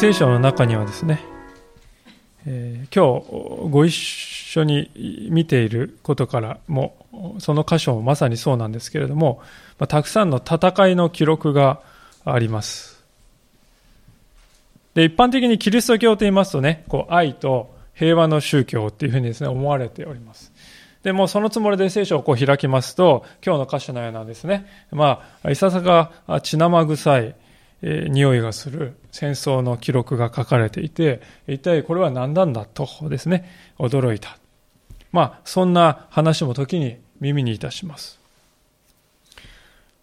聖書の中にはですね、えー、今日ご一緒に見ていることからもその箇所もまさにそうなんですけれども、ま、たくさんの戦いの記録があります。で一般的にキリスト教と言いますとねこう愛と平和の宗教っていうふうにですね思われております。でもそのつもりで聖書をこう開きますと今日の箇所のようなですね。まあいささか血生臭いえ、匂いがする戦争の記録が書かれていて、一体これは何なんだとですね、驚いた。まあ、そんな話も時に耳にいたします。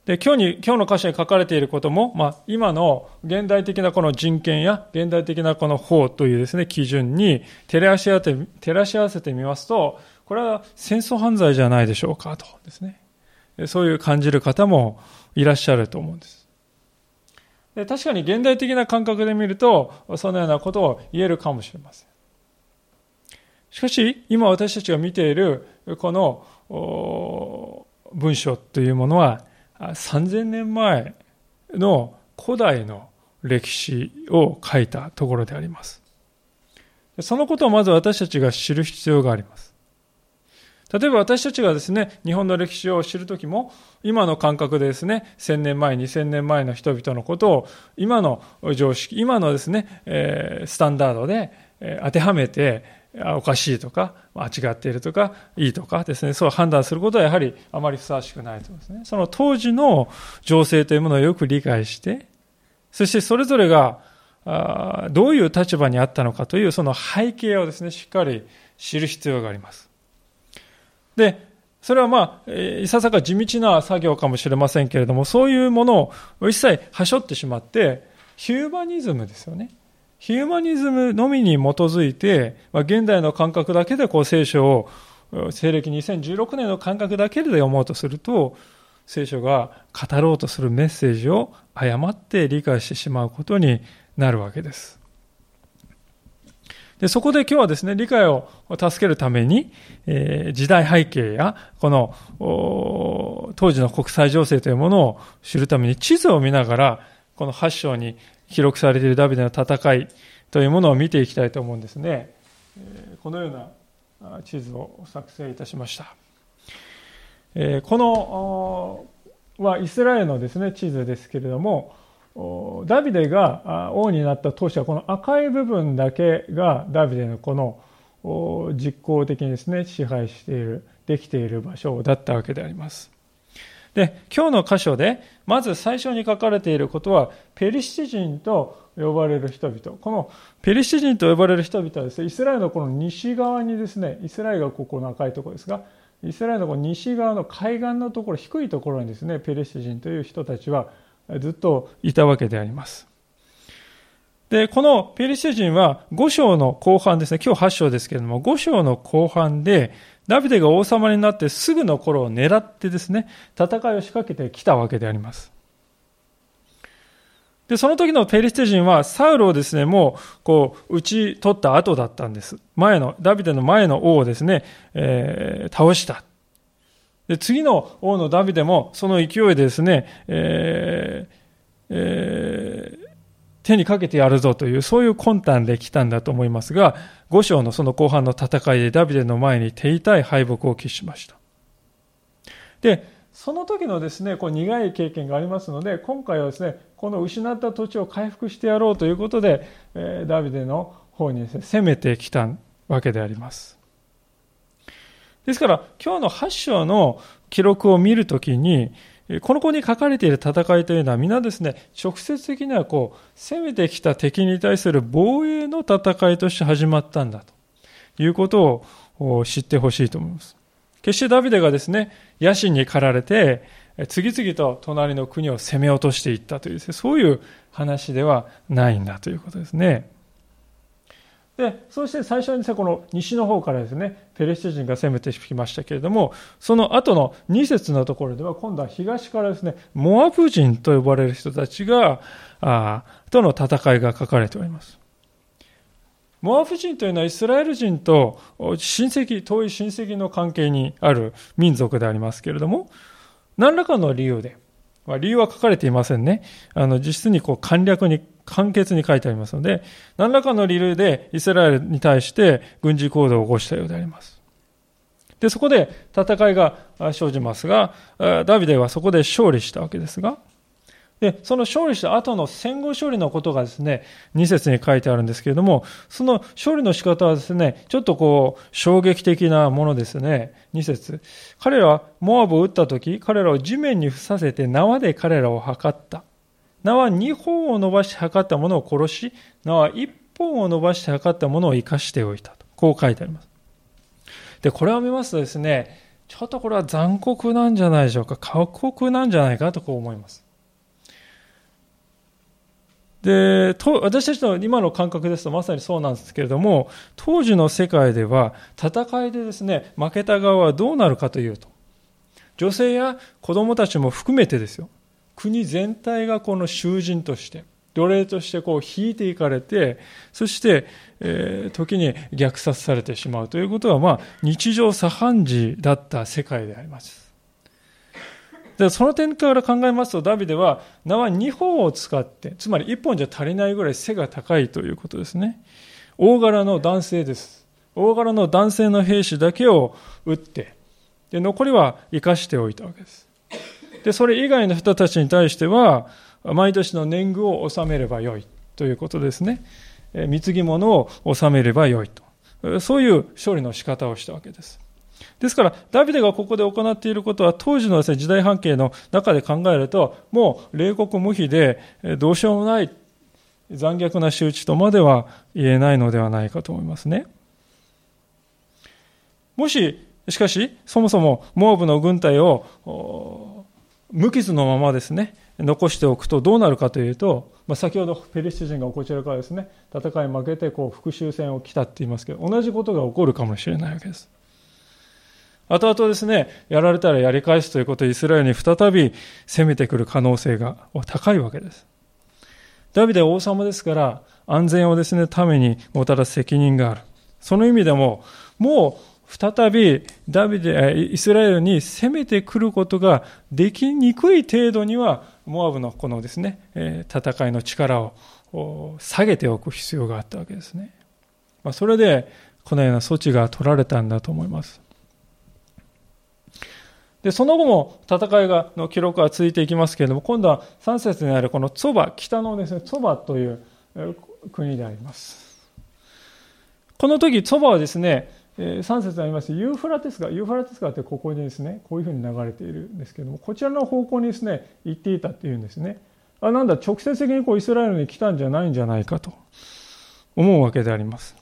で、今日に、今日の箇所に書かれていることも、まあ、今の現代的なこの人権や現代的なこの法というですね、基準に照らし合わせて、照らし合わせてみますと、これは戦争犯罪じゃないでしょうかとですね。そういう感じる方もいらっしゃると思うんです。で確かに現代的な感覚で見ると、そのようなことを言えるかもしれません。しかし、今私たちが見ているこの文章というものは、3000年前の古代の歴史を書いたところであります。そのことをまず私たちが知る必要があります。例えば私たちがですね、日本の歴史を知るときも、今の感覚でですね、1000年前、2000年前の人々のことを、今の常識、今のですね、えー、スタンダードで、えー、当てはめて、おかしいとか、間違っているとか、いいとかですね、そう判断することはやはりあまりふさわしくないとですね。その当時の情勢というものをよく理解して、そしてそれぞれがあどういう立場にあったのかというその背景をですね、しっかり知る必要があります。で、それはまあ、いささか地道な作業かもしれませんけれども、そういうものを一切はしょってしまって、ヒューマニズムですよね。ヒューマニズムのみに基づいて、まあ、現代の感覚だけでこう聖書を、西暦2016年の感覚だけで読もうとすると、聖書が語ろうとするメッセージを誤って理解してしまうことになるわけです。でそこで今日はですね、理解を助けるために、えー、時代背景や、この、当時の国際情勢というものを知るために地図を見ながら、この8章に記録されているダビデの戦いというものを見ていきたいと思うんですね。えー、このような地図を作成いたしました。えー、この、はイスラエルのですね、地図ですけれども、ダビデが王になった当初はこの赤い部分だけがダビデのこの実効的にですね支配しているできている場所だったわけであります。で今日の箇所でまず最初に書かれていることはペリシテ人と呼ばれる人々このペリシテ人と呼ばれる人々はですねイスラエルのこの西側にですねイスラエルがここの赤いところですがイスラエルのこの西側の海岸のところ低いところにですねペリシテ人という人たちはずっといたわけであります。で、このペリシテ人は5章の後半ですね、今日8章ですけれども、5章の後半で、ダビデが王様になってすぐの頃を狙ってですね、戦いを仕掛けてきたわけであります。で、その時のペリシテ人は、サウルをですね、もう、こう、打ち取った後だったんです。前の、ダビデの前の王をですね、えー、倒した。で、次の王のダビデもその勢いでですね、えーえー、手にかけてやるぞという、そういう魂胆で来たんだと思いますが、五章のその後半の戦いでダビデの前に手痛い敗北を喫しました。で、その時のですね、こう苦い経験がありますので、今回はですね、この失った土地を回復してやろうということで、えー、ダビデの方にね、攻めてきたわけであります。ですから、今日の8章の記録を見るときに、この子に書かれている戦いというのは皆ですね、直接的にはこう、攻めてきた敵に対する防衛の戦いとして始まったんだということを知ってほしいと思います。決してダビデがですね、野心に駆られて、次々と隣の国を攻め落としていったというね、そういう話ではないんだということですね。で、そして最初にですね、この西の方からですね、ペレシテ人が攻めてきましたけれども、その後の2節のところでは、今度は東からですね、モアブ人と呼ばれる人たちが、あとの戦いが書かれております。モアブ人というのはイスラエル人と親戚、遠い親戚の関係にある民族でありますけれども、何らかの理由で、まあ、理由は書かれていませんね。あの、実質にこう簡略に、簡潔に書いてありますので、何らかの理由でイスラエルに対して軍事行動を起こしたようであります。で、そこで戦いが生じますが、ダビデはそこで勝利したわけですが、で、その勝利した後の戦後勝利のことがですね、2節に書いてあるんですけれども、その勝利の仕方はですね、ちょっとこう、衝撃的なものですね。2節彼らはモアブを撃った時、彼らを地面に伏させて縄で彼らを測った。縄2本を伸ばして測ったものを殺し、縄1本を伸ばして測ったものを生かしておいたと。こう書いてあります。で、これを見ますとですね、ちょっとこれは残酷なんじゃないでしょうか。過酷なんじゃないかとこう思います。で、と私たちの今の感覚ですとまさにそうなんですけれども、当時の世界では戦いでですね、負けた側はどうなるかというと、女性や子供たちも含めてですよ、国全体がこの囚人として、奴隷としてこう引いていかれて、そして、えー、時に虐殺されてしまうということは、まあ、日常茶飯事だった世界であります。でその点から考えますと、ダビデは縄2本を使って、つまり1本じゃ足りないぐらい背が高いということですね。大柄の男性です。大柄の男性の兵士だけを撃って、で残りは生かしておいたわけです。で、それ以外の人たちに対しては、毎年の年貢を納めればよいということですね。貢ぎ物を納めればよいと。そういう処理の仕方をしたわけです。ですから、ダビデがここで行っていることは、当時の、時代半径の中で考えると、もう冷酷無比で、どうしようもない残虐な仕打ちとまでは言えないのではないかと思いますね。もし、しかし、そもそもモアブの軍隊を無傷のままですね、残しておくとどうなるかというと、まあ、先ほどペリシテ人がこちらからですね、戦い負けてこう復讐戦を来たって言いますけど、同じことが起こるかもしれないわけです。後々ですね、やられたらやり返すということでイスラエルに再び攻めてくる可能性が高いわけです。ダビデは王様ですから、安全をですね、ためにもたらす責任がある。その意味でも、もう再びダビデ、イスラエルに攻めてくることができにくい程度には、モアブのこのですね、戦いの力を下げておく必要があったわけですね。まあ、それで、このような措置が取られたんだと思います。で、その後も戦いがの記録は続いていきますけれども、今度は3節にあるこのツォバ、北のですね、ツォバという国であります。この時、ツォバはですね、3節にありますユーフラテス川、ユーフラテス川ってここにですね、こういうふうに流れているんですけども、こちらの方向にですね、行っていたっていうんですね。あ、なんだ、直接的にこうイスラエルに来たんじゃないんじゃないかと思うわけであります。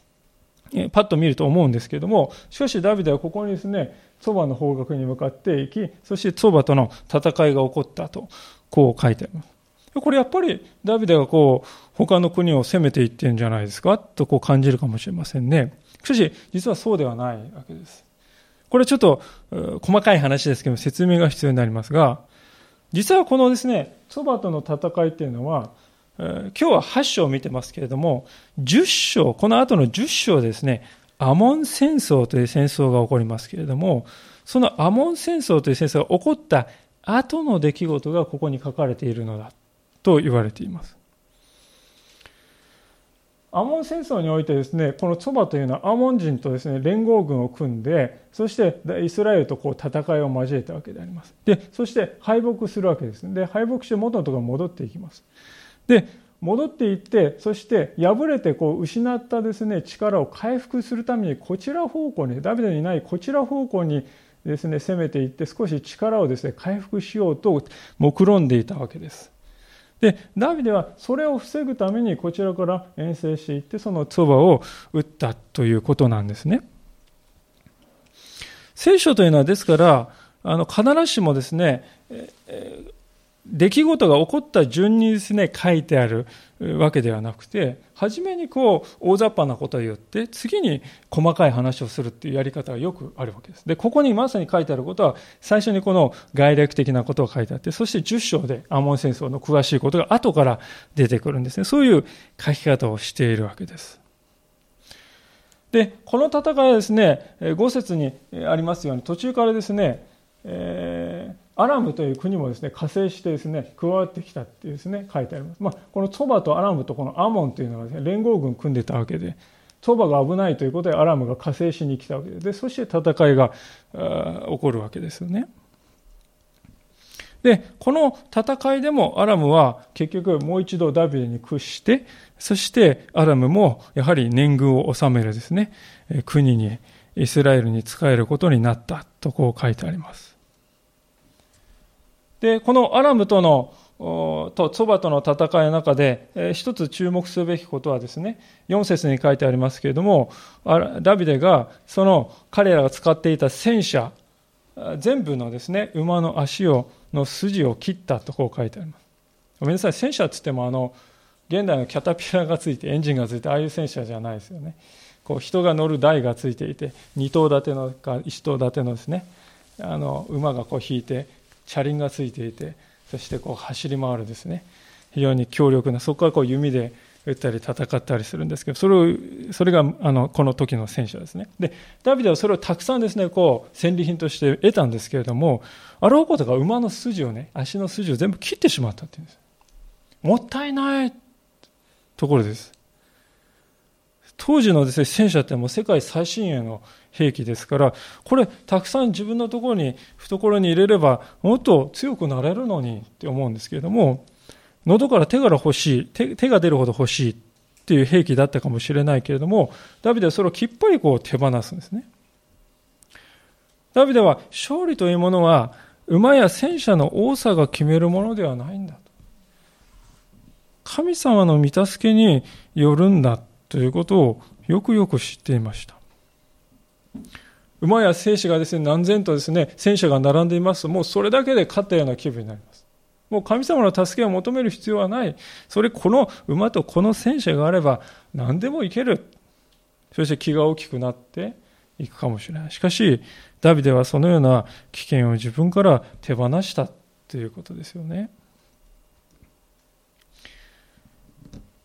パッと見ると思うんですけれども、しかしダビデはここにですね、そばの方角に向かっていき、そしてそばとの戦いが起こったと、こう書いてあります。これやっぱりダビデがこう、他の国を攻めていってるんじゃないですか？とこう感じるかもしれませんね。しかし、実はそうではないわけです。これちょっと細かい話ですけど説明が必要になりますが、実はこのですね、そばとの戦いっていうのは、今日は8章を見てますけれども、10章、この後の10章ですね、アモン戦争という戦争が起こりますけれども、そのアモン戦争という戦争が起こった後の出来事がここに書かれているのだと言われています。アモン戦争においてですね、このツバというのはアモン人とですね、連合軍を組んで、そしてイスラエルとこう戦いを交えたわけであります。で、そして敗北するわけです。で、敗北して元のところに戻っていきます。で、戻っていってそして敗れてこう失ったですね力を回復するためにこちら方向にダビデにないこちら方向にですね攻めていって少し力をですね回復しようと目論んでいたわけです。でダビデはそれを防ぐためにこちらから遠征していってその唾を打ったということなんですね。聖書というのはですからあの必ずしもですね、え出来事が起こった順にですね、書いてあるわけではなくて、初めにこう、大雑把なことを言って、次に細かい話をするっていうやり方がよくあるわけです。で、ここにまさに書いてあることは、最初にこの概略的なことが書いてあって、そして10章でアモン戦争の詳しいことが後から出てくるんですね。そういう書き方をしているわけです。で、この戦いはですね、5節にありますように、途中からですね、えーアラムという国もですね、加勢してですね、加わってきたっていうですね、書いてあります。まあ、このツバとアラムとこのアモンというのはですね、連合軍組んでたわけで、ツバが危ないということでアラムが加勢しに来たわけで、でそして戦いが起こるわけですよね。で、この戦いでもアラムは結局もう一度ダビデに屈して、そしてアラムもやはり年貢を治めるですね、国に、イスラエルに仕えることになったとこう書いてあります。で、このアラムとのとソバとの戦いの中で、えー、一つ注目すべきことはですね、4節に書いてありますけれども、ダビデがその彼らが使っていた戦車、全部のですね、馬の足を、の筋を切ったとこう書いてあります。ごめんなさい、戦車って言ってもあの、現代のキャタピラがついて、エンジンがついて、ああいう戦車じゃないですよね。こう人が乗る台がついていて、2頭立てのか1頭立てのですね、あの馬がこう引いて、車輪がついていて、そしてこう走り回るですね、非常に強力な、そこからこう弓で撃ったり戦ったりするんですけど、それを、それがあのこの時の戦車ですね。で、ダビデはそれをたくさんですね、こう戦利品として得たんですけれども、あろうことが馬の筋をね、足の筋を全部切ってしまったっていうんです。もったいないところです。当時のですね、戦車ってもう世界最新鋭の兵器ですから、これたくさん自分のところに、懐に入れればもっと強くなれるのにって思うんですけれども、喉から手から欲しい手、手が出るほど欲しいっていう兵器だったかもしれないけれども、ダビデはそれをきっぱりこう手放すんですね。ダビデは勝利というものは馬や戦車の多さが決めるものではないんだと。神様の御助けによるんだということをよくよく知っていました。馬や戦士がですね、何千とですね、戦車が並んでいますと、もうそれだけで勝ったような気分になります。もう神様の助けを求める必要はない。それ、この馬とこの戦車があれば何でもいける。そして気が大きくなっていくかもしれない。しかし、ダビデはそのような危険を自分から手放したということですよね。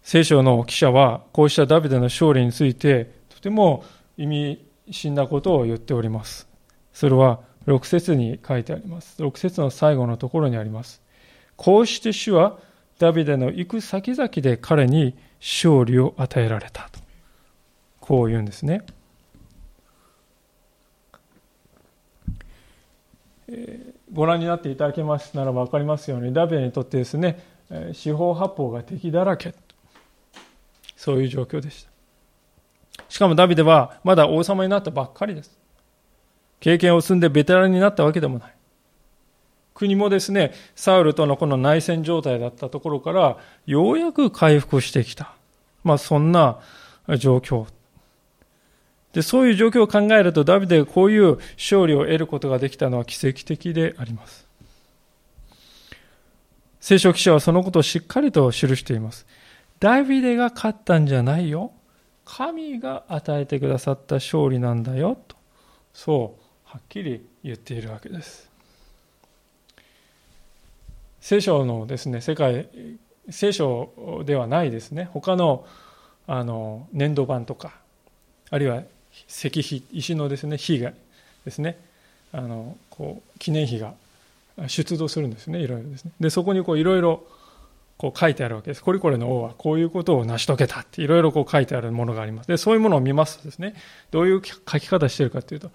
聖書の記者はこうしたダビデの勝利についてとても意味深なことを言っております。それは6節に書いてあります。6節の最後のところにあります。こうして主はダビデの行く先々で彼に勝利を与えられたと。こう言うんですね。ご覧になっていただけますならば分かりますようにダビデにとってですね四方八方が敵だらけそういう状況でした。しかもダビデはまだ王様になったばっかりです。経験を積んでベテランになったわけでもない。国もですねサウルとのこの内戦状態だったところからようやく回復してきた。まあそんな状況。で、そういう状況を考えると、ダビデがこういう勝利を得ることができたのは奇跡的であります。聖書記者はそのことをしっかりと記しています。ダビデが勝ったんじゃないよ。神が与えてくださった勝利なんだよ。と、そう、はっきり言っているわけです。聖書のですね、世界、聖書ではないですね、他のあの年度版とか、あるいは石碑石のですね碑がですねあのこう記念碑が出土するんですねいろいろですねでそこにこういろいろこう書いてあるわけです。これこれの王はこういうことを成し遂げたっていろいろこう書いてあるものがあります。で、そういうものを見ますとですね、どういう書き方してるかというと、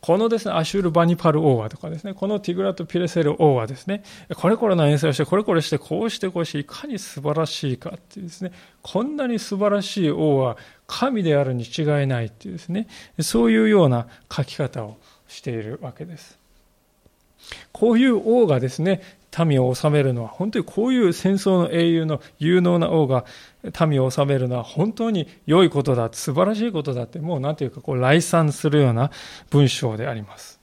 このですね、アシュール・バニパル王はとかですね、このティグラト・ピレセル王はですね、これこれの演奏をして、これこれして、こうしてこうして、いかに素晴らしいかっていうですね、こんなに素晴らしい王は神であるに違いないっていうですね、そういうような書き方をしているわけです。こういう王がですね、民を治めるのは、本当にこういう戦争の英雄の有能な王が民を治めるのは本当に良いことだ、素晴らしいことだって、もう何ていうか、こう、来賛するような文章であります。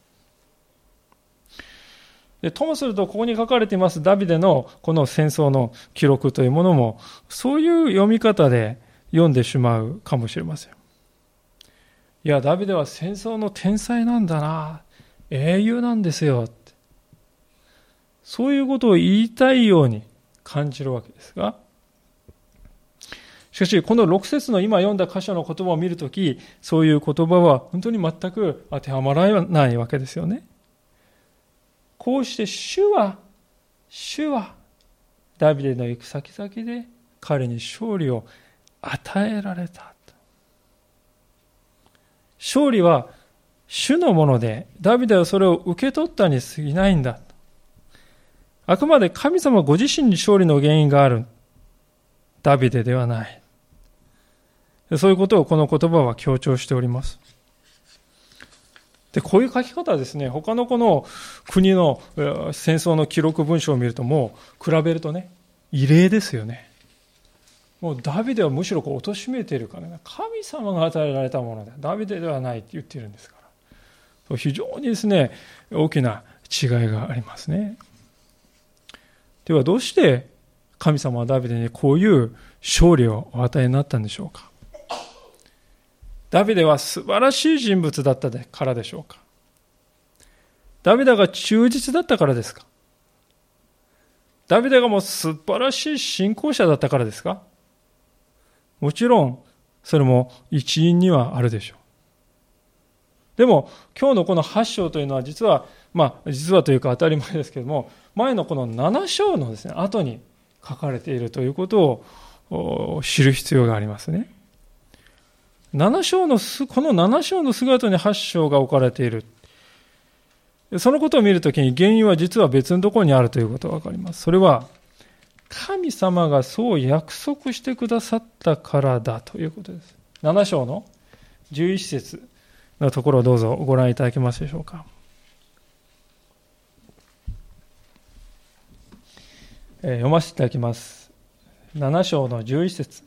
でともすると、ここに書かれていますダビデのこの戦争の記録というものも、そういう読み方で読んでしまうかもしれません。いや、ダビデは戦争の天才なんだな。英雄なんですよ。そういうことを言いたいように感じるわけですが、しかし、この6節の今読んだ箇所の言葉を見るとき、そういう言葉は本当に全く当てはまらないわけですよね。こうして主は、主は、ダビデの行く先々で彼に勝利を与えられた。勝利は主のもので、ダビデはそれを受け取ったに過ぎないんだ。あくまで神様ご自身に勝利の原因がある。ダビデではない。そういうことをこの言葉は強調しております。で、こういう書き方はですね、他のこの国の戦争の記録文書を見るともう比べるとね、異例ですよね。もうダビデはむしろこう貶めているからね、神様が与えられたもので、ダビデではないって言っているんですから。非常にですね、大きな違いがありますね。ではどうして神様はダビデにこういう勝利をお与えになったんでしょうか？ダビデは素晴らしい人物だったからでしょうか？ダビデが忠実だったからですか？ダビデがもう素晴らしい信仰者だったからですか？もちろん、それも一因にはあるでしょう。でも、今日のこの8章というのは実は、まあ、実はというか当たり前ですけども、前のこの7章のですね、後に書かれているということを知る必要がありますね。7章の、この7章の姿に8章が置かれている。そのことを見るときに原因は実は別のところにあるということがわかります。それは、神様がそう約束してくださったからだということです。7章の11節のところをどうぞご覧いただけますでしょうか。読ませていただきます。7章の11節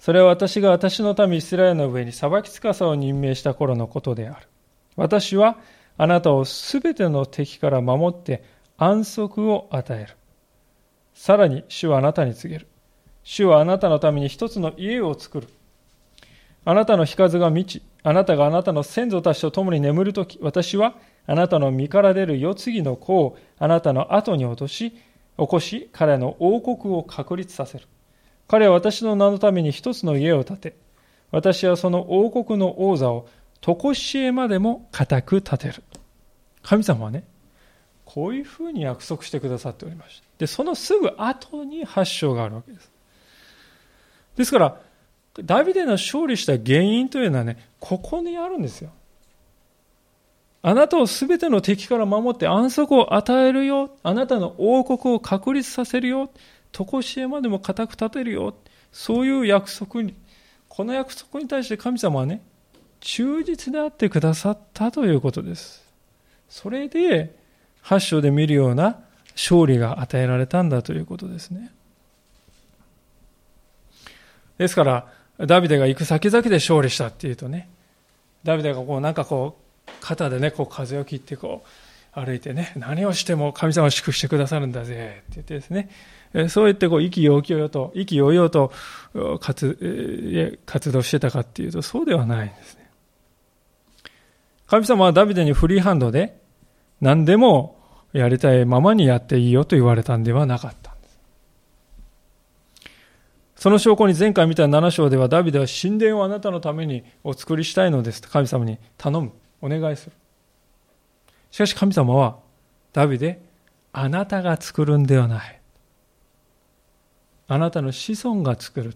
それは私が私の民イスラエルの上に裁き司を任命した頃のことである。私はあなたをすべての敵から守って安息を与える。さらに主はあなたに告げる。主はあなたのために一つの家を作る。あなたの日数が満ち、あなたがあなたの先祖たちと共に眠るとき、私はあなたの身から出る世継ぎの子をあなたの後に落とし、起こし、彼の王国を確立させる。彼は私の名のために一つの家を建て、私はその王国の王座を常しえまでも固く立てる。神様はね、こういうふうに約束してくださっておりました。で、そのすぐ後に発祥があるわけです。ですから、ダビデの勝利した原因というのはね、ここにあるんですよ。あなたをすべての敵から守って安息を与えるよ。あなたの王国を確立させるよ。常しえまでも固く立てるよ。そういう約束に、この約束に対して神様はね、忠実であってくださったということです。それで、8章で見るような勝利が与えられたんだということですね。ですから、ダビデが行く先々で勝利したっていうとね、ダビデがこうなんかこう、肩でね、こう風を切ってこう、歩いてね、何をしても神様を祝福してくださるんだぜって言ってですね、そう言ってこう意気揚々と、意気揚々と活活動してたかっていうと、そうではないんですね。神様はダビデにフリーハンドで、何でもやりたいままにやっていいよと言われたんではなかったんです。その証拠に前回見た7章ではダビデは神殿をあなたのためにお作りしたいのですと神様に頼む、お願いする。しかし神様はダビデ、あなたが作るんではない。あなたの子孫が作る。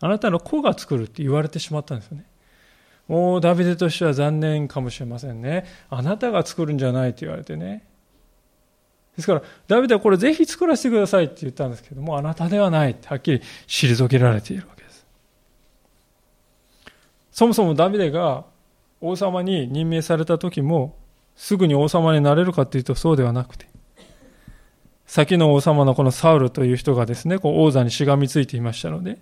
あなたの子が作るって言われてしまったんですよね。もうダビデとしては残念かもしれませんね。あなたが作るんじゃないって言われてね。ですから、ダビデはこれぜひ作らせてくださいって言ったんですけども、あなたではないってはっきり退けられているわけです。そもそもダビデが王様に任命された時も、すぐに王様になれるかっていうとそうではなくて、先の王様のこのサウルという人がですね、こう王座にしがみついていましたので、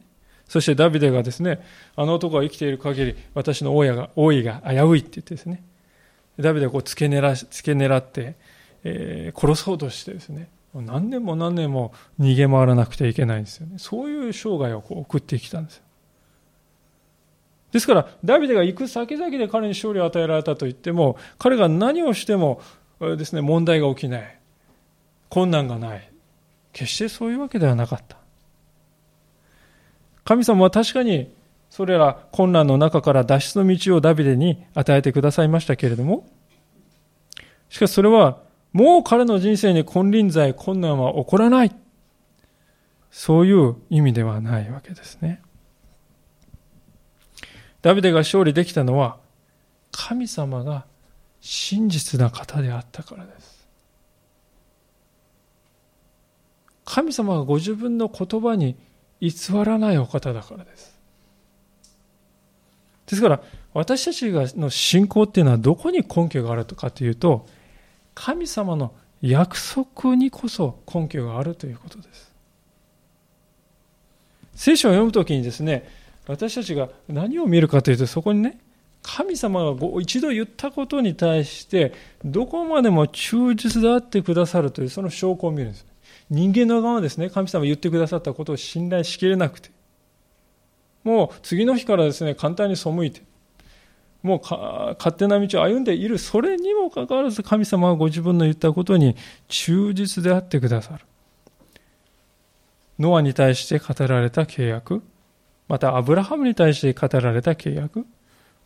そしてダビデがですね、あの男が生きている限り、私の王位が王位が危ういって言ってですね、ダビデはこう付け狙付け狙って、えー、殺そうとしてですね、何年も何年も逃げ回らなくてはいけないんですよね。そういう生涯をこう送ってきたんですよ。ですから、ダビデが行く先々で彼に勝利を与えられたと言っても、彼が何をしてもですね、問題が起きない。困難がない。決してそういうわけではなかった。神様は確かにそれら困難の中から脱出の道をダビデに与えてくださいましたけれども、しかしそれは、もう彼の人生に金輪際、困難は起こらない。そういう意味ではないわけですね。ダビデが勝利できたのは、神様が真実な方であったからです。神様がご自分の言葉に偽らないお方だからです。ですから、私たちの信仰っていうのはどこに根拠があるかというと、神様の約束にこそ根拠があるということです。聖書を読むときにですね、私たちが何を見るかというと、そこにね、神様が一度言ったことに対して、どこまでも忠実であってくださるという、その証拠を見るんです。人間の側はですね、神様が言ってくださったことを信頼しきれなくて、もう次の日からですね、簡単に背いて、もう勝手な道を歩んでいる、それにもかかわらず神様はご自分の言ったことに忠実であってくださる。ノアに対して語られた契約、またアブラハムに対して語られた契約、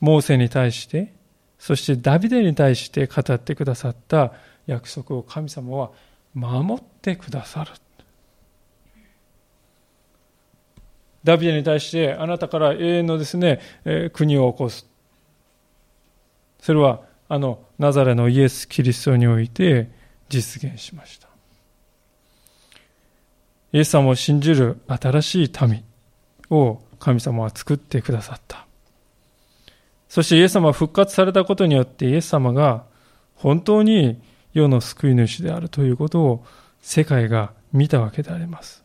モーセに対して、そしてダビデに対して語ってくださった約束を神様は守ってくださる。ダビデに対してあなたから永遠のですね、え国を起こす。それはあのナザレのイエス・キリストにおいて実現しました。イエス様を信じる新しい民を神様は作ってくださった。そしてイエス様は復活されたことによってイエス様が本当に世の救い主であるということを世界が見たわけであります。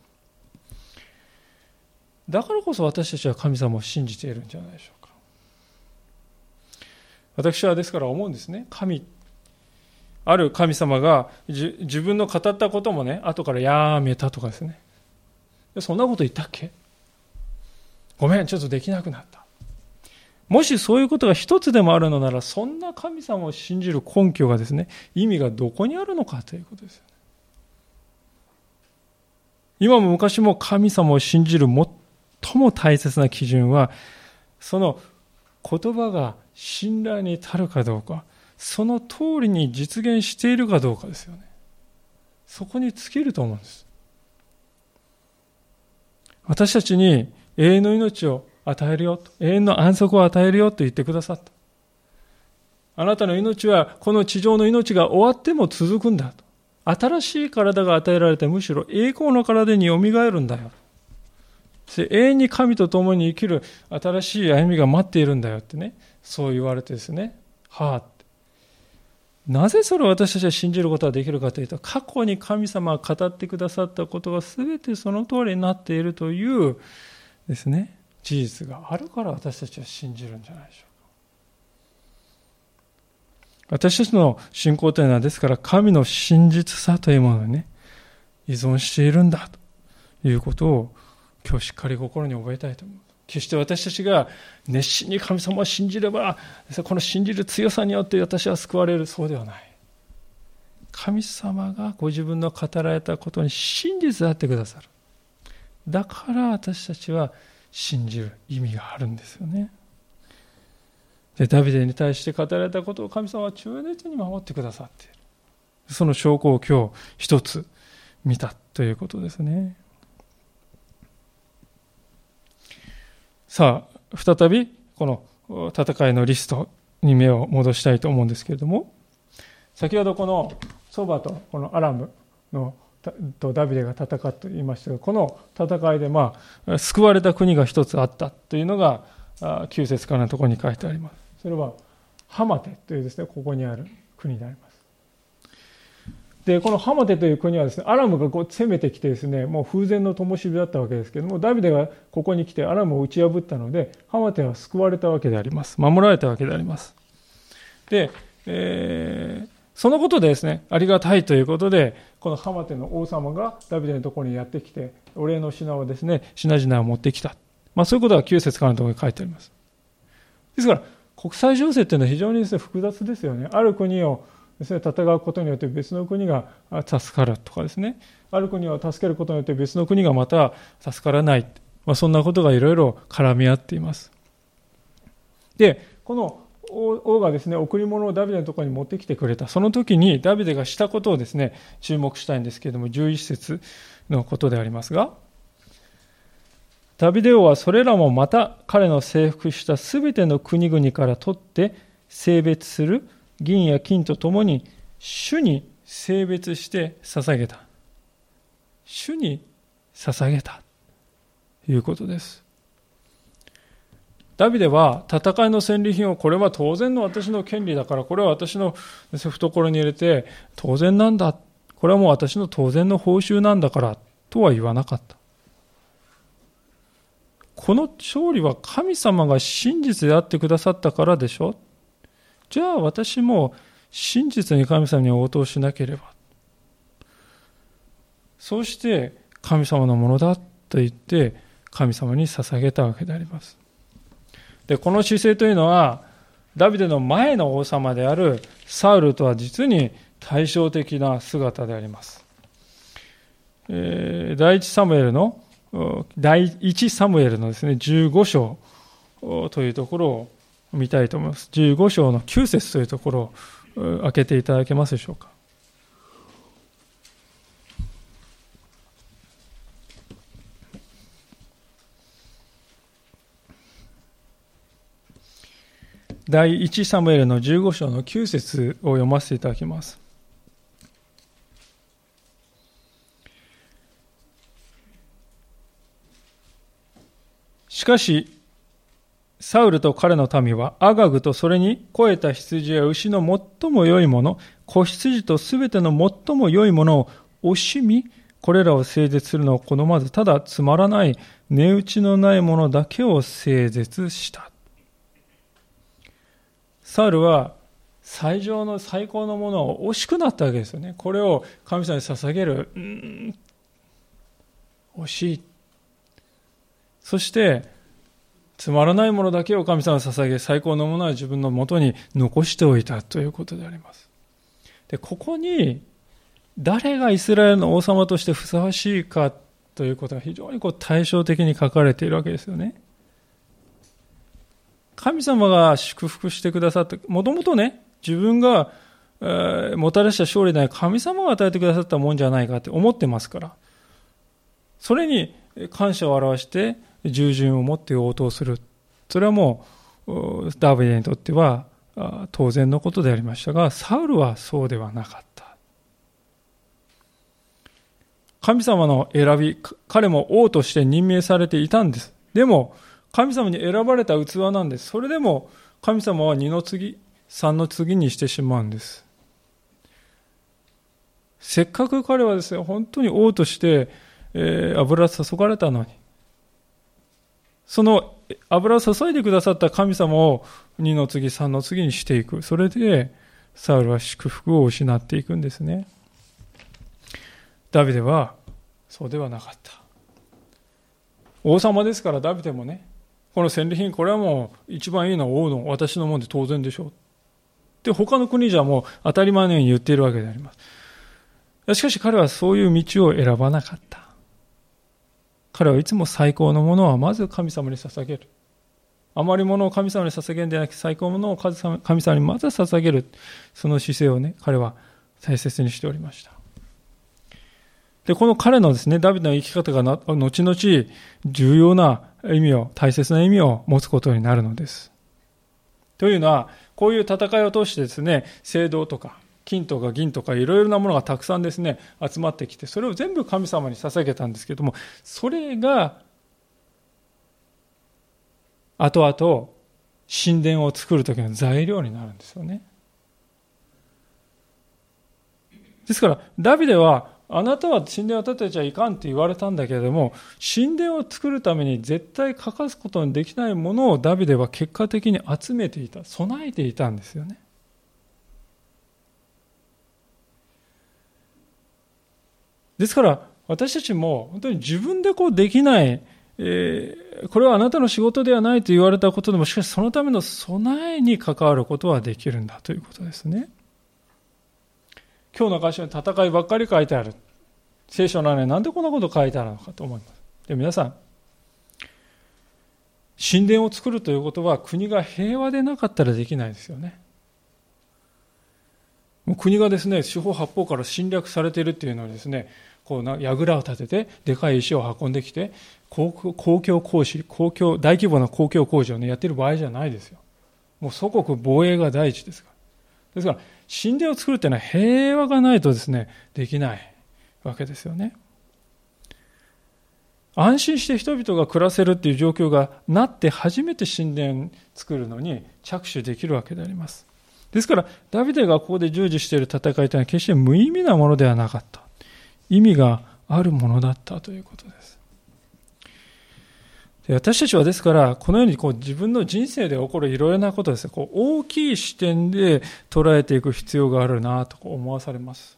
だからこそ私たちは神様を信じているんじゃないでしょうか。私はですから思うんですね。神、ある神様が自分の語ったこともね、後からやめたとかですね。そんなこと言ったっけ？ごめん、ちょっとできなくなった。もしそういうことが一つでもあるのなら、そんな神様を信じる根拠がですね、意味がどこにあるのかということですよね。今も昔も神様を信じる最も大切な基準は、その言葉が信頼に足るかどうか、その通りに実現しているかどうかですよね。そこに尽きると思うんです。私たちに永遠の命を与えるよと、永遠の安息を与えるよと言ってくださった。あなたの命はこの地上の命が終わっても続くんだと。新しい体が与えられてむしろ栄光の体によみがえるんだよ。永遠に神と共に生きる新しい歩みが待っているんだよってね、そう言われてですね、はあってなぜそれを私たちは信じることができるかというと、過去に神様が語ってくださったことが全てその通りになっているというですね、事実があるから私たちは信じるんじゃないでしょうか。私たちの信仰というのは、ですから神の真実さというものにね、依存しているんだということを今日しっかり心に覚えたいと思う。決して私たちが熱心に神様を信じれば、この信じる強さによって私は救われる、そうではない。神様がご自分の語られたことに真実であってくださる。だから私たちは信じる意味があるんですよね。で、ダビデに対して語られたことを神様は忠実に守ってくださっている。その証拠を今日一つ見たということですね。さあ、再びこの戦いのリストに目を戻したいと思うんですけれども、先ほどこのソバとこのアラムのとダビデが戦っていましたが、この戦いで、まあ、救われた国が一つあったというのが、9節からのところに書いてあります。それは、ハマテというですね、ここにある国であります。で、このハマテという国はですね、アラムがこう攻めてきてですね、もう風前の灯火だったわけですけども、ダビデがここに来てアラムを打ち破ったので、ハマテは救われたわけであります。守られたわけであります。で、えーそのことでですね、ありがたいということで、このハマテの王様がダビデのところにやってきて、お礼の品をですね、品々を持ってきた。まあそういうことが9節からのところに書いてあります。ですから、国際情勢っていうのは非常にですね、複雑ですよね。ある国をですね、戦うことによって別の国が助かるとかですね、ある国を助けることによって別の国がまた助からない。まあそんなことがいろいろ絡み合っています。で、この王がですね、贈り物をダビデのところに持ってきてくれた。その時にダビデがしたことをですね、注目したいんですけれども、11節のことでありますが、ダビデ王はそれらもまた彼の征服したすべての国々から取って性別する銀や金とともに主に性別して捧げた。主に捧げた。ということです。ダビデは戦いの戦利品をこれは当然の私の権利だからこれは私の懐に入れて当然なんだこれはもう私の当然の報酬なんだからとは言わなかった。この勝利は神様が真実であってくださったからでしょ？じゃあ私も真実に神様に応答しなければ。そうして神様のものだと言って神様に捧げたわけであります。で、この姿勢というのは、ダビデの前の王様であるサウルとは実に対照的な姿であります。えー、第一サムエルの、第一サムエルのですね、15章というところを見たいと思います。15章の9節というところを開けていただけますでしょうか。第1サムエルの15章の9節を読ませていただきます。しかし、サウルと彼の民はアガグとそれに肥えた羊や牛の最も良いもの、子羊とすべての最も良いものを惜しみ、これらを整絶するのを好まず、ただつまらない値打ちのないものだけを整絶した。サウルは最上の最高のものを惜しくなったわけですよね。これを神様に捧げる。うん、惜しい。そして、つまらないものだけを神様に捧げ、最高のものは自分のもとに残しておいたということであります。で、ここに、誰がイスラエルの王様としてふさわしいかということが非常にこう対照的に書かれているわけですよね。神様が祝福してくださって、もともとね、自分が、えー、もたらした勝利ない神様が与えてくださったもんじゃないかって思ってますから、それに感謝を表して従順を持って応答する。それはもう、ダビデにとっては当然のことでありましたが、サウルはそうではなかった。神様の選び、彼も王として任命されていたんです。でも、神様に選ばれた器なんです。それでも神様は二の次、三の次にしてしまうんです。せっかく彼はですね、本当に王として、えー、油注がれたのに、その油を注いでくださった神様を二の次、三の次にしていく。それで、サウルは祝福を失っていくんですね。ダビデは、そうではなかった。王様ですからダビデもね、この戦利品、これはもう一番いいのは王の私のもんで当然でしょう。で、他の国じゃもう当たり前のように言っているわけであります。しかし彼はそういう道を選ばなかった。彼はいつも最高のものはまず神様に捧げる。あまりものを神様に捧げるんではなく最高のものを神様にまず捧げる。その姿勢をね、彼は大切にしておりました。で、この彼のですね、ダビデの生き方が後々重要な意味を、大切な意味を持つことになるのです。というのは、こういう戦いを通してですね、聖堂とか、金とか銀とかいろいろなものがたくさんですね、集まってきて、それを全部神様に捧げたんですけども、それが、後々、神殿を作る時の材料になるんですよね。ですから、ダビデはあなたは神殿を建てちゃいかんって言われたんだけれども、神殿を作るために絶対欠かすことのできないものをダビデは結果的に集めていた、備えていたんですよね。ですから、私たちも本当に自分でこうできない、えー、これはあなたの仕事ではないと言われたことでも、しかしそのための備えに関わることはできるんだということですね。今日の箇所に戦いばっかり書いてある。聖書の中になんでこんなこと書いてあるのかと思います。で皆さん、神殿を作るということは国が平和でなかったらできないですよね。国がですね、四方八方から侵略されているっていうのはですね、こうな櫓を立てて、でかい石を運んできて、公共工事、公共、大規模な公共工事をね、やってる場合じゃないですよ。もう祖国防衛が第一ですから。ですから、神殿を作るっていうのは平和がないとですね、できないわけですよね。安心して人々が暮らせるっていう状況がなって初めて神殿作るのに着手できるわけであります。ですから、ダビデがここで従事している戦いというのは決して無意味なものではなかった。意味があるものだったということです。私たちはですから、このようにこう自分の人生で起こるいろいろなことですね、こう大きい視点で捉えていく必要があるなと思わされます。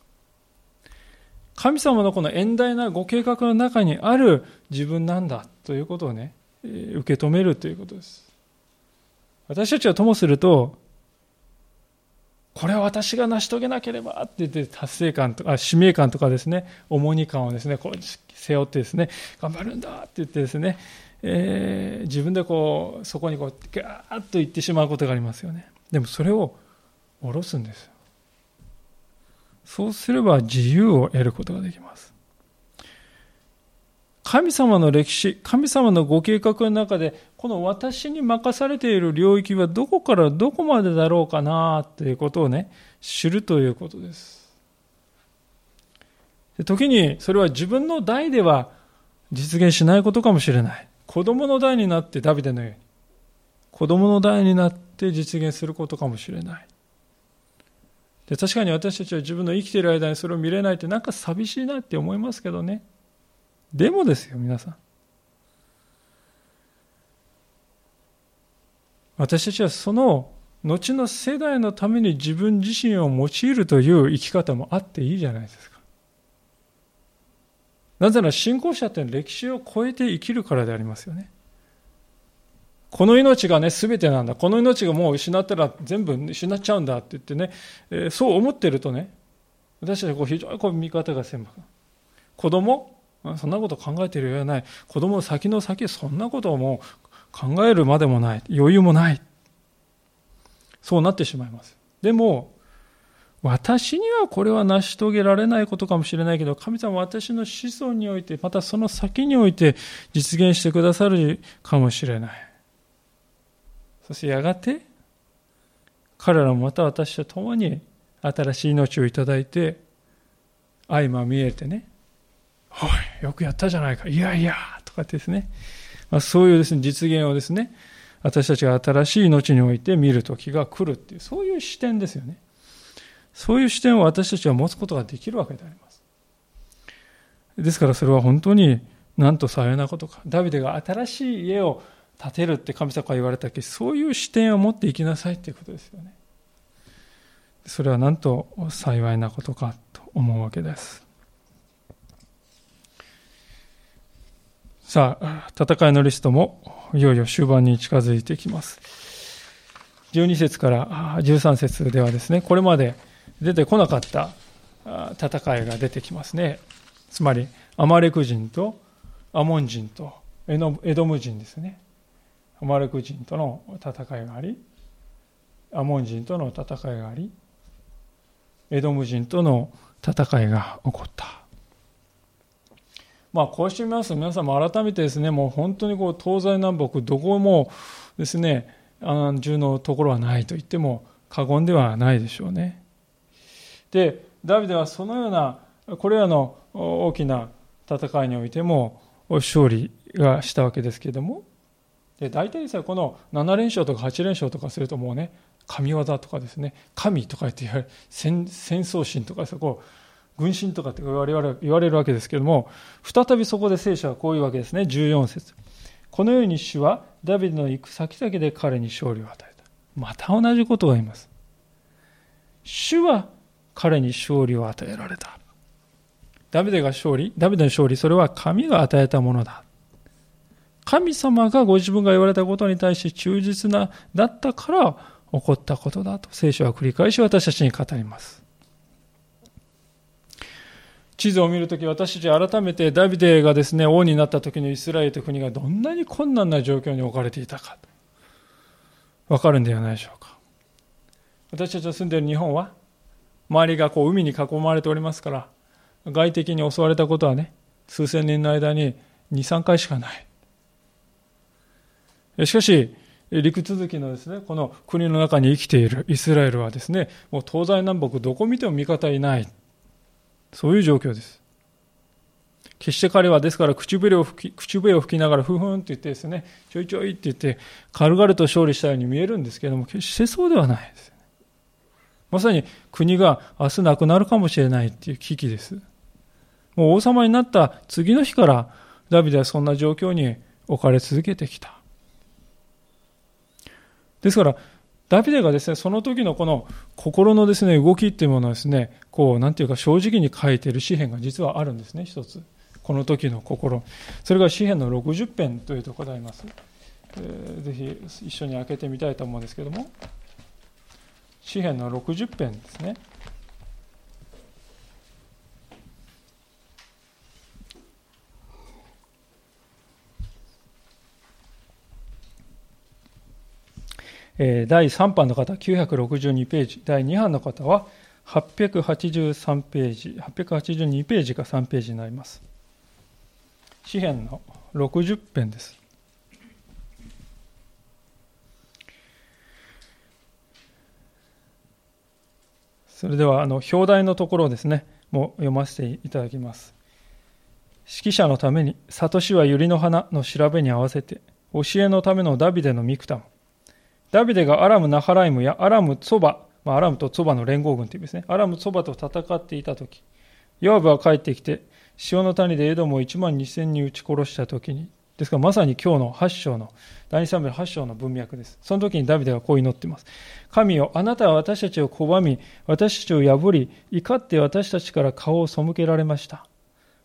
神様のこの遠大なご計画の中にある自分なんだということをね、受け止めるということです。私たちはともすると、これは私が成し遂げなければって言って達成感とか、使命感とかですね、重荷感をですね、こう背負ってですね、頑張るんだって言ってですね、えー、自分でこう、そこにこう、ガーッと言ってしまうことがありますよね。でもそれを下ろすんです。そうすれば自由を得ることができます。神様の歴史、神様のご計画の中で、この私に任されている領域はどこからどこまでだろうかなということをね、知るということです。時にそれは自分の代では実現しないことかもしれない。子供の代になってダビデのように、子供の代になって実現することかもしれない。で確かに私たちは自分の生きている間にそれを見れないってなんか寂しいなって思いますけどね。でもですよ、皆さん。私たちはその後の世代のために自分自身を用いるという生き方もあっていいじゃないですか。なぜなら信仰者って歴史を超えて生きるからでありますよね。この命がね、すべてなんだ。この命がもう失ったら全部失っちゃうんだって言ってね、えー、そう思ってるとね、私たちはこう非常にこう見方が狭く。子供そんなこと考えてる余裕はない。子供の先の先、そんなことをもう考えるまでもない。余裕もない。そうなってしまいます。でも、私にはこれは成し遂げられないことかもしれないけど、神様は私の子孫において、またその先において実現してくださるかもしれない。そしてやがて彼らもまた私と共に新しい命をいただいて相まみえてね「おいよくやったじゃないかいやいや」とかですね、まあ、そういうですね実現をですね私たちが新しい命において見る時が来るっていうそういう視点ですよねそういう視点を私たちは持つことができるわけでありますですからそれは本当になんとさよなことかダビデが新しい家を立てるって神様から言われたけそういう視点を持っていきなさいっていうことですよね。それはなんと幸いなことかと思うわけです。さあ、戦いのリストもいよいよ終盤に近づいてきます。12節から13節ではですね、これまで出てこなかった戦いが出てきますね。つまり、アマレク人とアモン人とエドム人ですね。アマレク人との戦いがありアモン人との戦いがありエドム人との戦いが起こったまあこうしてみますと皆さんも改めてですねもう本当にこう東西南北どこもですね安住のところはないと言っても過言ではないでしょうねでダビデはそのようなこれらの大きな戦いにおいても勝利がしたわけですけれどもで大体ですねこの7連勝とか8連勝とかするともうね神業とかですね神とか言って言われ戦戦争心とかそこ軍神とかって言われ言われるわけですけれども再びそこで聖書はこういうわけですね14節。このように主はダビデの行く先々で彼に勝利を与えた。また同じことが言います。主は彼に勝利を与えられたダビデが勝利ダビデの勝利それは神が与えたものだ神様がご自分が言われたことに対して忠実な、だったから起こったことだと聖書は繰り返し私たちに語ります。地図を見るとき私たち改めてダビデがですね、王になった時のイスラエルという国がどんなに困難な状況に置かれていたか、わかるんではないでしょうか。私たちが住んでいる日本は、周りがこう海に囲まれておりますから、外敵に襲われたことはね、数千年の間に2、3回しかない。しかし、陸続きのですね、この国の中に生きているイスラエルはですね、もう東西南北どこ見ても味方いない。そういう状況です。決して彼はですから口笛を吹き口笛を吹きながらふふんって言ってですね、ちょいちょいって言って軽々と勝利したように見えるんですけれども、決してそうではないです。まさに国が明日なくなるかもしれないっていう危機です。もう王様になった次の日からダビデはそんな状況に置かれ続けてきた。ですから、ダビデがですね、その時のこの心のですね、動きっていうものはですね、こう、なんていうか正直に書いている詩篇が実はあるんですね、一つ。この時の心。それが詩篇の60編というところであります。えー、ぜひ一緒に開けてみたいと思うんですけども、詩篇の60編ですね。第3版の方は962ページ、第2版の方は883ページ、882ページか3ページになります。詩篇の60編です。それでは、あの、表題のところですね、もう読ませていただきます。指揮者のために、里しは百合の花の調べに合わせて、教えのためのダビデのミクタム、ダビデがアラム・ナハライムやアラム・ツォバ、まあ、アラムとツォバの連合軍というですね、アラム・ツォバと戦っていたとき、ヨアブは帰ってきて、潮の谷でエドムを1万2000人撃ち殺したときに、ですからまさに今日の8章の、第2サムエル8章の文脈です。その時にダビデはこう祈っています。神よ、あなたは私たちを拒み、私たちを破り、怒って私たちから顔を背けられました。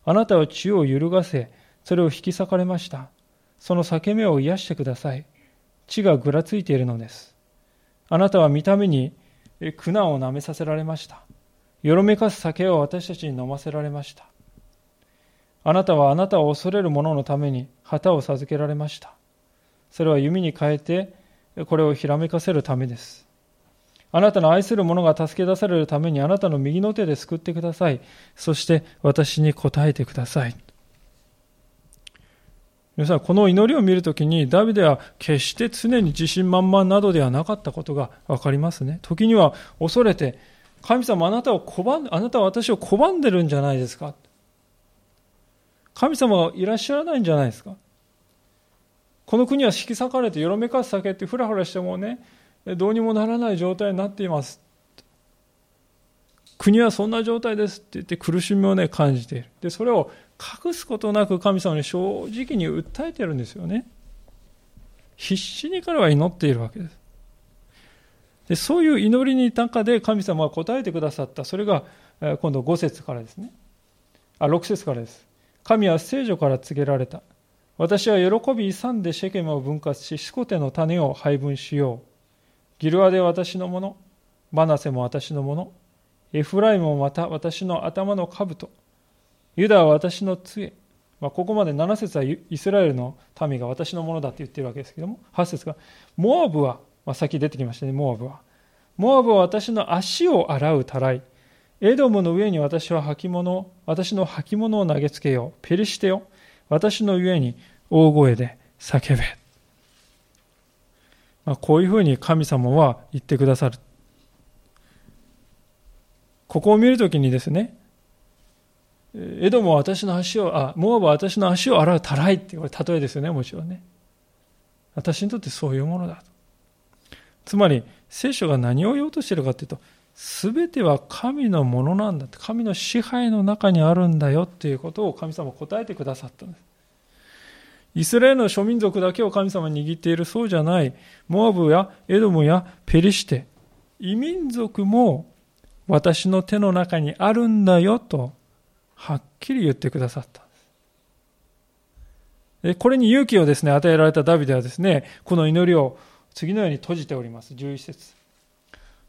あなたは血を揺るがせ、それを引き裂かれました。その裂け目を癒してください。血がぐらついているのです。あなたは見た目に苦難を舐めさせられました。よろめかす酒を私たちに飲ませられました。あなたはあなたを恐れる者のために旗を授けられました。それは弓に変えてこれをひらめかせるためです。あなたの愛する者が助け出されるためにあなたの右の手で救ってください。そして私に答えてください。皆さん、この祈りを見るときに、ダビデは決して常に自信満々などではなかったことがわかりますね。時には恐れて、神様あなたを拒ん、あなたは私を拒んでるんじゃないですか。神様がいらっしゃらないんじゃないですか？この国は引き裂かれて、よろめかす酒ってふらふらしてもね、どうにもならない状態になっています。国はそんな状態ですって言って苦しみをね、感じている。で、それを隠すことなく神様に正直に訴えてるんですよね。必死に彼は祈っているわけです。でそういう祈りに中で神様は答えてくださった。それが今度5節からですね。あ、6節からです。神は聖女から告げられた。私は喜び勇んでシェケムを分割し、スコテの種を配分しよう。ギルアで私のもの、マナセも私のもの、エフライムもまた私の頭の兜、ユダは私の杖。まあ、ここまで7節はイスラエルの民が私のものだって言ってるわけですけども、8節が、モアブは、まあ、先出てきましたね、モアブは。モアブは私の足を洗うたらい。エドムの上に私は履物、私の履物を投げつけよう。ペリシテよ。私の上に大声で叫べ。まあ、こういうふうに神様は言ってくださる。ここを見るときにですね、エドムは私の足を、あ、モアブは私の足を洗うたらいって、これ例えですよね、もちろんね。私にとってそういうものだと。つまり、聖書が何を言おうとしているかというと、すべては神のものなんだ。神の支配の中にあるんだよっていうことを神様答えてくださったんです。イスラエルの諸民族だけを神様握っているそうじゃない、モアブやエドムやペリシテ、異民族も私の手の中にあるんだよとはっきり言ってくださったんですこれに勇気をですね、与えられたダビデはですね、この祈りを次のように閉じております。11節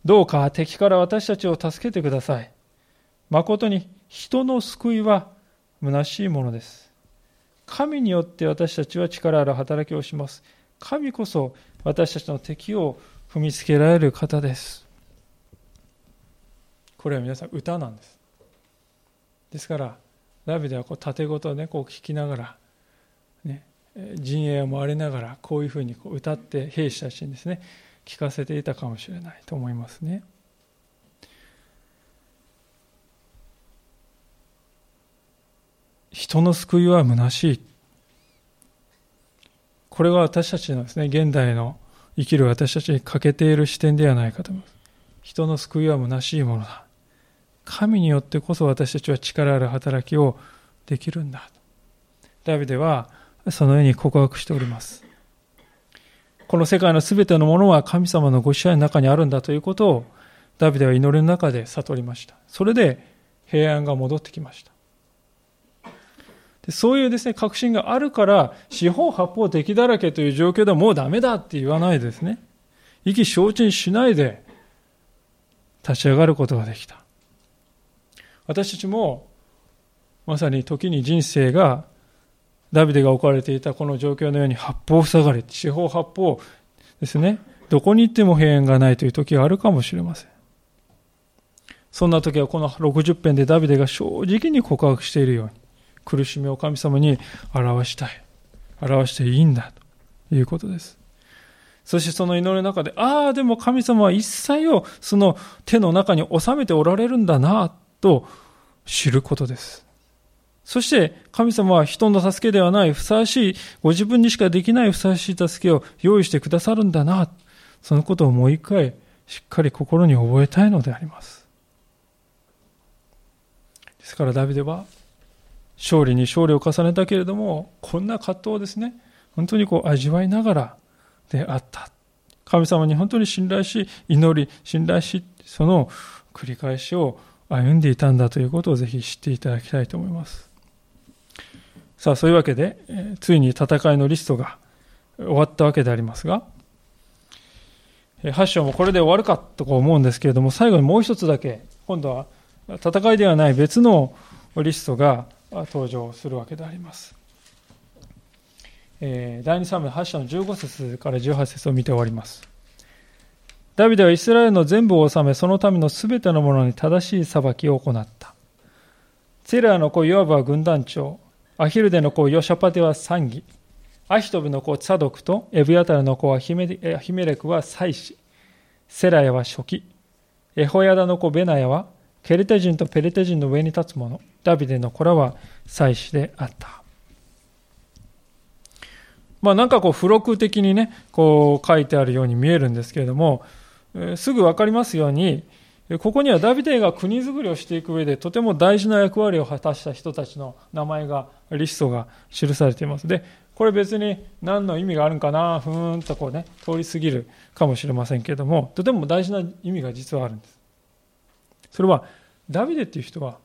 どうか敵から私たちを助けてください。誠に人の救いは虚しいものです。神によって私たちは力ある働きをします。神こそ私たちの敵を踏みつけられる方です。これは皆さん歌なんです。ですから、ダビデはこう盾ごとね、こう聞きながら、ね、陣営を回りながら、こういうふうにこう歌って兵士たちにですね、聞かせていたかもしれないと思いますね。人の救いは虚しい。これは私たちのですね、現代の生きる私たちに欠けている視点ではないかと思います。人の救いは虚しいものだ。神によってこそ私たちは力ある働きをできるんだ。ダビデはそのように告白しております。この世界のすべてのものは神様のご支配の中にあるんだということをダビデは祈りの中で悟りました。それで平安が戻ってきましたで。そういうですね、確信があるから、四方八方敵だらけという状況ではもうダメだって言わないですね。意気消沈しないで立ち上がることができた。私たちも、まさに時に人生が、ダビデが置かれていたこの状況のように八方塞がれ、四方八方ですね、どこに行っても平安がないという時があるかもしれません。そんな時はこの60編でダビデが正直に告白しているように、苦しみを神様に表したい。表していいんだということです。そしてその祈りの中で、ああ、でも神様は一切をその手の中に収めておられるんだな、と知ることです。そして神様は人の助けではないふさわしい、ご自分にしかできないふさわしい助けを用意してくださるんだな、そのことをもう一回しっかり心に覚えたいのであります。ですからダビデは勝利に勝利を重ねたけれども、こんな葛藤をですね、本当にこう味わいながらであった。神様に本当に信頼し、祈り、信頼し、その繰り返しを歩んでいたんだということをぜひ知っていただきたいと思います。さあ、そういうわけで、えついに戦いのリストが終わったわけでありますが、8章もこれで終わるかと思うんですけれども、最後にもう一つだけ、今度は戦いではない別のリストが登場するわけであります。え第2サム8章の15節から18節を見て終わります。ダビデはイスラエルの全部を治め、その民のすべてのものに正しい裁きを行った。ツェラーの子ヨアブは軍団長、アヒルデの子ヨシャパテは参議、アヒトブの子ツァドクとエブヤタルの子はヒメレクは祭司、セラヤは初期、エホヤダの子ベナヤはケルテ人とペレテ人の上に立つ者、ダビデの子らは祭司であった。まあなんかこう付録的にね、こう書いてあるように見えるんですけれども、すぐ分かりますように、ここにはダビデが国づくりをしていく上でとても大事な役割を果たした人たちの名前が、リストが記されています。で、これ別に何の意味があるんかな、ふーんとこうね、通り過ぎるかもしれませんけれども、とても大事な意味が実はあるんです。それは、ダビデっていう人は、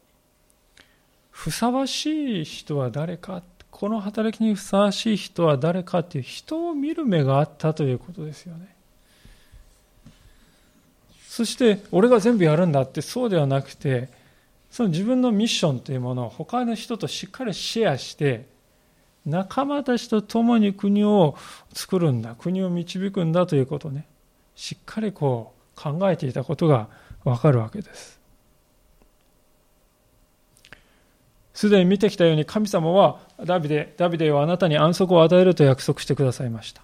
ふさわしい人は誰か、この働きにふさわしい人は誰かっていう人を見る目があったということですよね。そして俺が全部やるんだってそうではなくてその自分のミッションというものを他の人としっかりシェアして仲間たちと共に国を作るんだ国を導くんだということをねしっかりこう考えていたことがわかるわけです。すでに見てきたように神様はダビデダビデはあなたに安息を与えると約束してくださいました。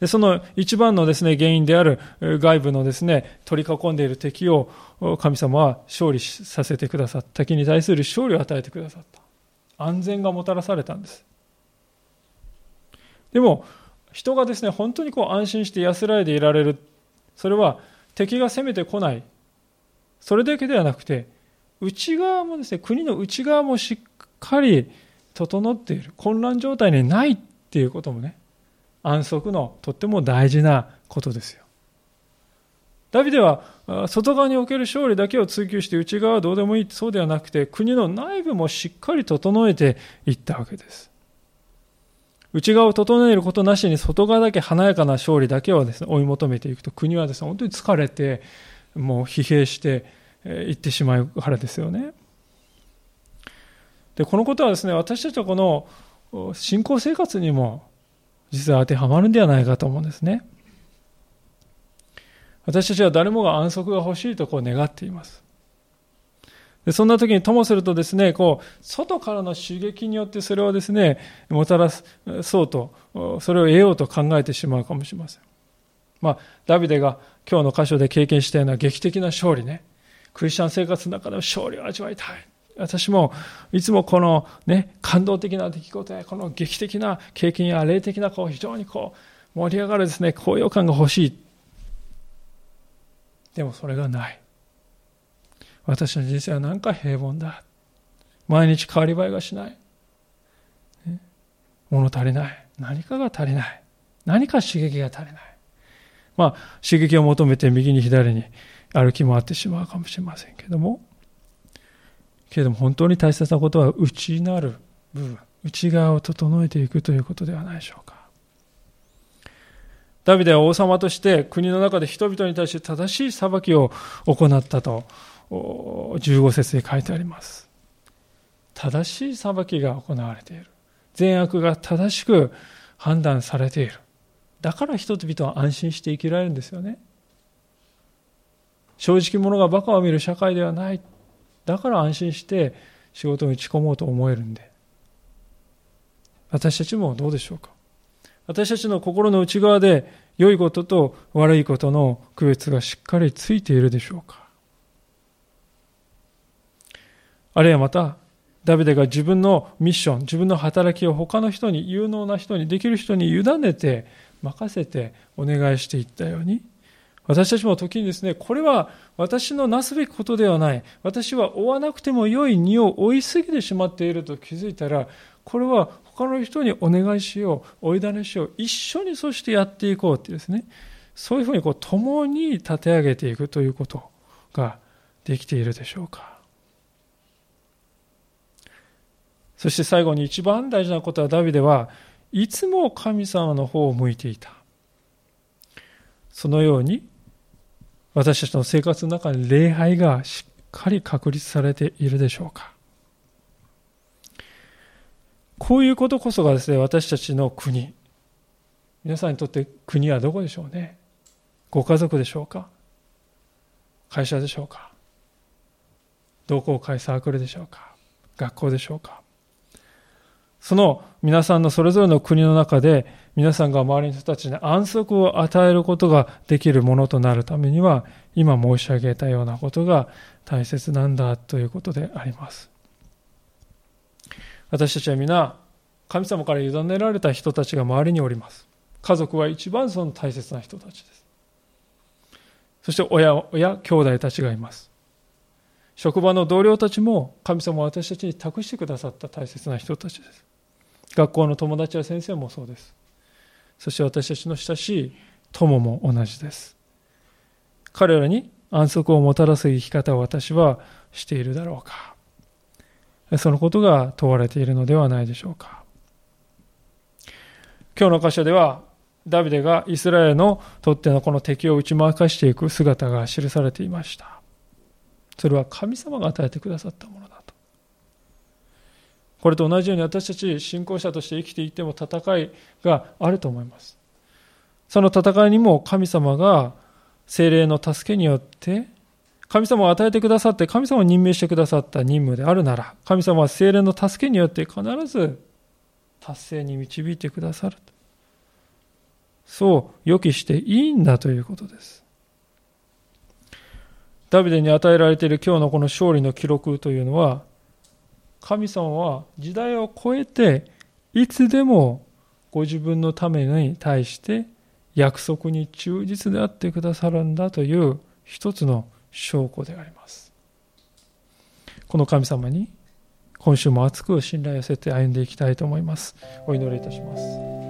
でその一番のですね、原因である外部のですね、取り囲んでいる敵を神様は勝利させてくださった。敵に対する勝利を与えてくださった。安全がもたらされたんです。でも、人がですね、本当にこう安心して安らいでいられる。それは敵が攻めてこない。それだけではなくて、内側もですね、国の内側もしっかり整っている。混乱状態にないっていうこともね、安息のとっても大事なことですよ。ダビデは外側における勝利だけを追求して内側はどうでもいいそうではなくて国の内部もしっかり整えていったわけです。内側を整えることなしに外側だけ華やかな勝利だけをですね追い求めていくと国はですね本当に疲れてもう疲弊して言ってしまうからですよね。で、このことはですね、私たちはこの信仰生活にも実は当てはまるんではないかと思うんですね。私たちは誰もが安息が欲しいとこう願っています。でそんな時にともするとですね、こう、外からの刺激によってそれをですね、もたらそうと、それを得ようと考えてしまうかもしれません。まあ、ダビデが今日の箇所で経験したような劇的な勝利ね、クリスチャン生活の中でも勝利を味わいたい。私もいつもこのね、感動的な出来事や、この劇的な経験や霊的なこう非常にこう盛り上がるですね、高揚感が欲しい。でもそれがない。私の人生は何か平凡だ。毎日変わり映えがしない。物足りない。何かが足りない。何か刺激が足りない。まあ、刺激を求めて右に左に歩き回ってしまうかもしれませんけども、けれども本当に大切なことは内なる部分、内側を整えていくということではないでしょうか。ダビデは王様として国の中で人々に対して正しい裁きを行ったと15節に書いてあります。正しい裁きが行われている。善悪が正しく判断されている。だから人々は安心して生きられるんですよね。正直者が馬鹿を見る社会ではない。だから安心して仕事に打ち込もうと思えるんで。私たちもどうでしょうか？私たちの心の内側で良いことと悪いことの区別がしっかりついているでしょうか？あるいはまた、ダビデが自分のミッション、自分の働きを他の人に、有能な人に、できる人に委ねて、任せてお願いしていったように、私たちも時にですね、これは私のなすべきことではない。私は追わなくても良い荷を追いすぎてしまっていると気づいたら、これは他の人にお願いしよう、追いだねしよう、一緒にそしてやっていこうってですね、そういうふうにこう共に立て上げていくということができているでしょうか。そして最後に一番大事なことはダビデはいつも神様の方を向いていた。そのように私たちの生活の中に礼拝がしっかり確立されているでしょうか？こういうことこそがですね、私たちの国。皆さんにとって国はどこでしょうね？ご家族でしょうか？会社でしょうか？同好会サークルでしょうか？学校でしょうか？その皆さんのそれぞれの国の中で皆さんが周りの人たちに安息を与えることができるものとなるためには今申し上げたようなことが大切なんだということであります。私たちは皆神様から委ねられた人たちが周りにおります。家族は一番その大切な人たちです。そして親、親、兄弟たちがいます。職場の同僚たちも神様は私たちに託してくださった大切な人たちです。学校の友達や先生もそうです。そして私たちの親しい友も同じです。彼らに安息をもたらす生き方を私はしているだろうか。そのことが問われているのではないでしょうか。今日の箇所では、ダビデがイスラエルのとってのこの敵を打ち負かしていく姿が記されていました。それは神様が与えてくださったもの。これと同じように私たち信仰者として生きていても戦いがあると思います。その戦いにも神様が精霊の助けによって神様を与えてくださって神様を任命してくださった任務であるなら神様は精霊の助けによって必ず達成に導いてくださる。そう予期していいんだということです。ダビデに与えられている今日のこの勝利の記録というのは、神様は時代を超えて、いつでもご自分のために対して約束に忠実であってくださるんだという一つの証拠であります。この神様に今週も熱く信頼を寄せて歩んでいきたいと思います。お祈りいたします。